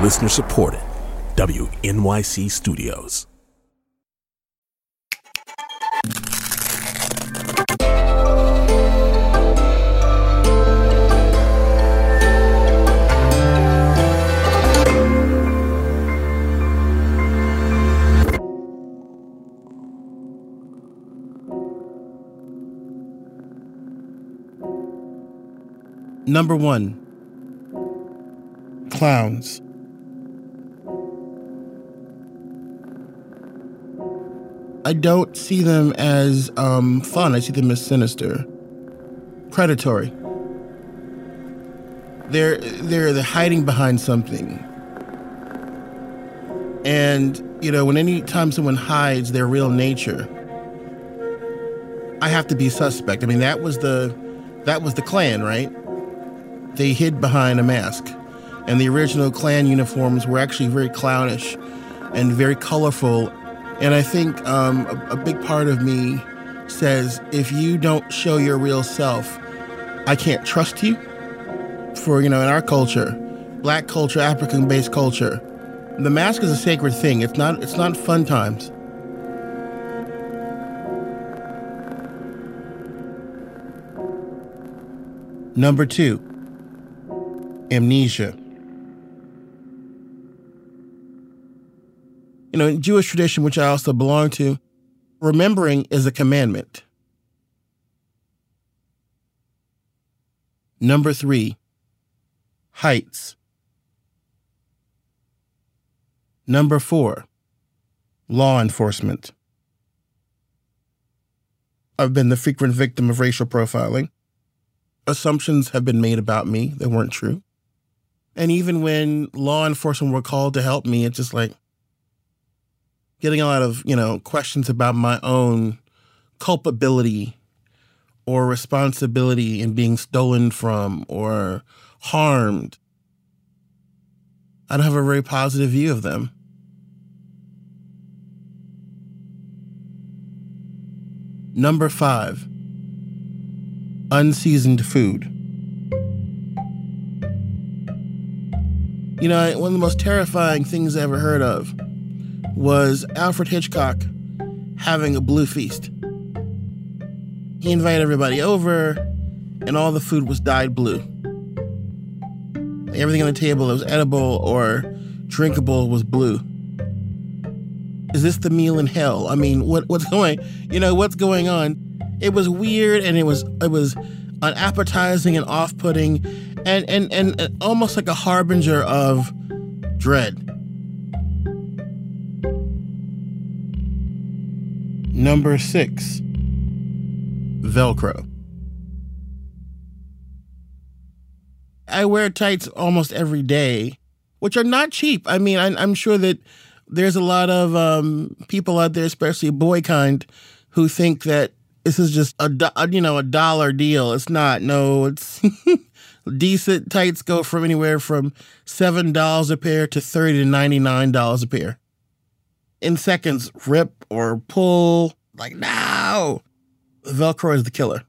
Listener supported. WNYC Studios. Number one, clowns. I don't see them as um, fun. I see them as sinister, predatory. They're they're they're hiding behind something. And you know, when any time someone hides their real nature, I have to be suspect. I mean, that was the that was the Klan, right? They hid behind a mask, and the original Klan uniforms were actually very clownish and very colorful and I think um, a, a big part of me says if you don't show your real self, I can't trust you. For, you know, in our culture, black culture, African based culture, the mask is a sacred thing. It's not, it's not fun times. Number two, amnesia. You know, in Jewish tradition, which I also belong to, remembering is a commandment. Number three, heights. Number four, law enforcement. I've been the frequent victim of racial profiling. Assumptions have been made about me that weren't true. And even when law enforcement were called to help me, it's just like, getting a lot of, you know, questions about my own culpability or responsibility in being stolen from or harmed. I don't have a very positive view of them. Number five, unseasoned food. You know, one of the most terrifying things I ever heard of was Alfred Hitchcock having a blue feast. He invited everybody over, and all the food was dyed blue. Everything on the table that was edible or drinkable was blue. Is this the meal in hell? I mean, what what's going? You know what's going on? It was weird, and it was it was unappetizing and off-putting, and and and almost like a harbinger of dread. Number six, Velcro. I wear tights almost every day, which are not cheap. I mean, I, am sure that there's a lot of um, people out there, especially boy kind, who think that this is just a you know a dollar deal. It's not. No, it's decent tights go from anywhere from seven dollars a pair to thirty to ninety nine dollars a pair in seconds rip or pull. Like, no! Velcro is the killer.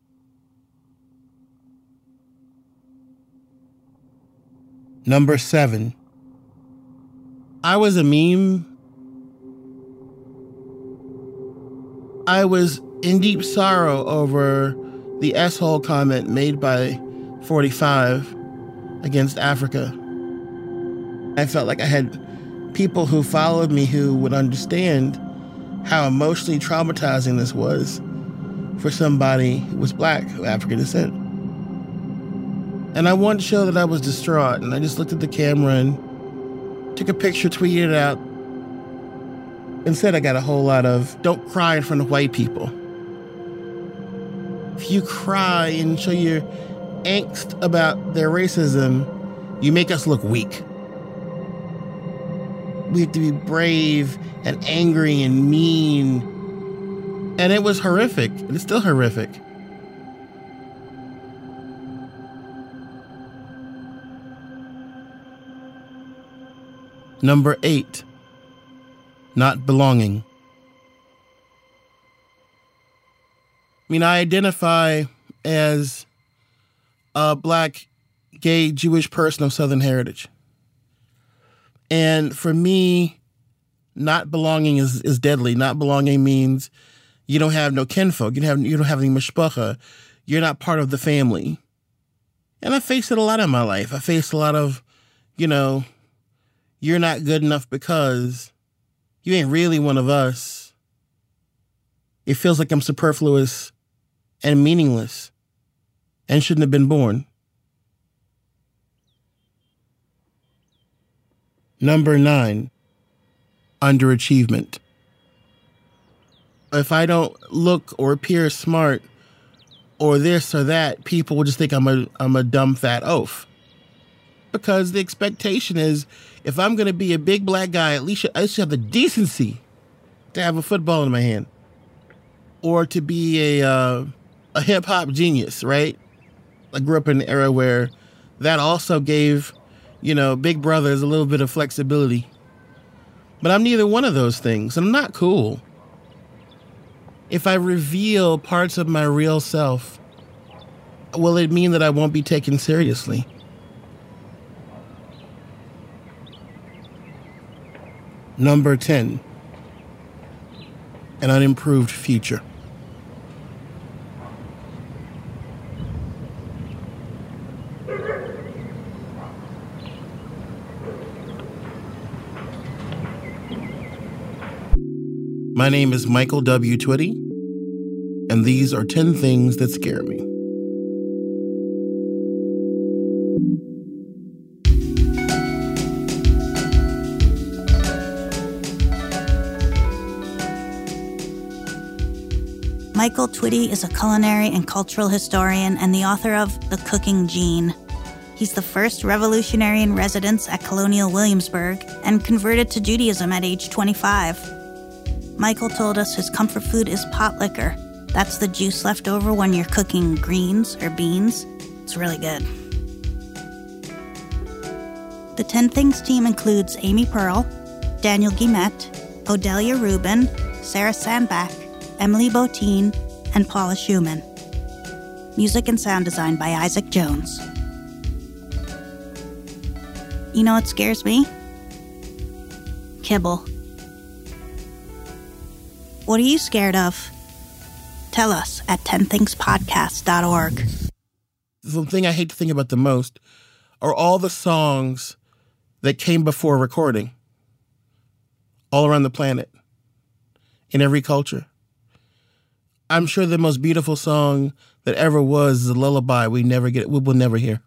Number seven. I was a meme. I was in deep sorrow over the asshole comment made by 45 against Africa. I felt like I had people who followed me who would understand how emotionally traumatizing this was for somebody who was black, of African descent. And I wanted to show that I was distraught, and I just looked at the camera and took a picture, tweeted it out. Instead, I got a whole lot of don't cry in front of white people. If you cry and show your angst about their racism, you make us look weak. We have to be brave and angry and mean. And it was horrific. It's still horrific. Number eight, not belonging. I mean, I identify as a black, gay, Jewish person of Southern heritage. And for me, not belonging is, is deadly. Not belonging means you don't have no kinfolk. You don't have you don't have any mishpacha. You're not part of the family. And I faced it a lot in my life. I faced a lot of, you know, you're not good enough because you ain't really one of us. It feels like I'm superfluous and meaningless and shouldn't have been born. Number nine, underachievement. If I don't look or appear smart or this or that, people will just think I'm a I'm a dumb fat oaf. Because the expectation is if I'm gonna be a big black guy, at least I should have the decency to have a football in my hand. Or to be a uh, a hip hop genius, right? I grew up in an era where that also gave, you know, big Brother is a little bit of flexibility. But I'm neither one of those things. and I'm not cool. If I reveal parts of my real self, will it mean that I won't be taken seriously? Number 10 An unimproved future. My name is Michael W. Twitty, and these are 10 things that scare me. Michael Twitty is a culinary and cultural historian and the author of The Cooking Gene. He's the first revolutionary in residence at Colonial Williamsburg and converted to Judaism at age 25. Michael told us his comfort food is pot liquor. That's the juice left over when you're cooking greens or beans. It's really good. The 10 Things team includes Amy Pearl, Daniel Guillemette, Odelia Rubin, Sarah Sandbach, Emily Botein, and Paula Szuchman. Music and sound design by Isaac Jones. You know what scares me? Kibble. What are you scared of? Tell us at 10thingspodcast.org. The thing I hate to think about the most are all the songs that came before recording all around the planet in every culture. I'm sure the most beautiful song that ever was is a lullaby we never get we will never hear.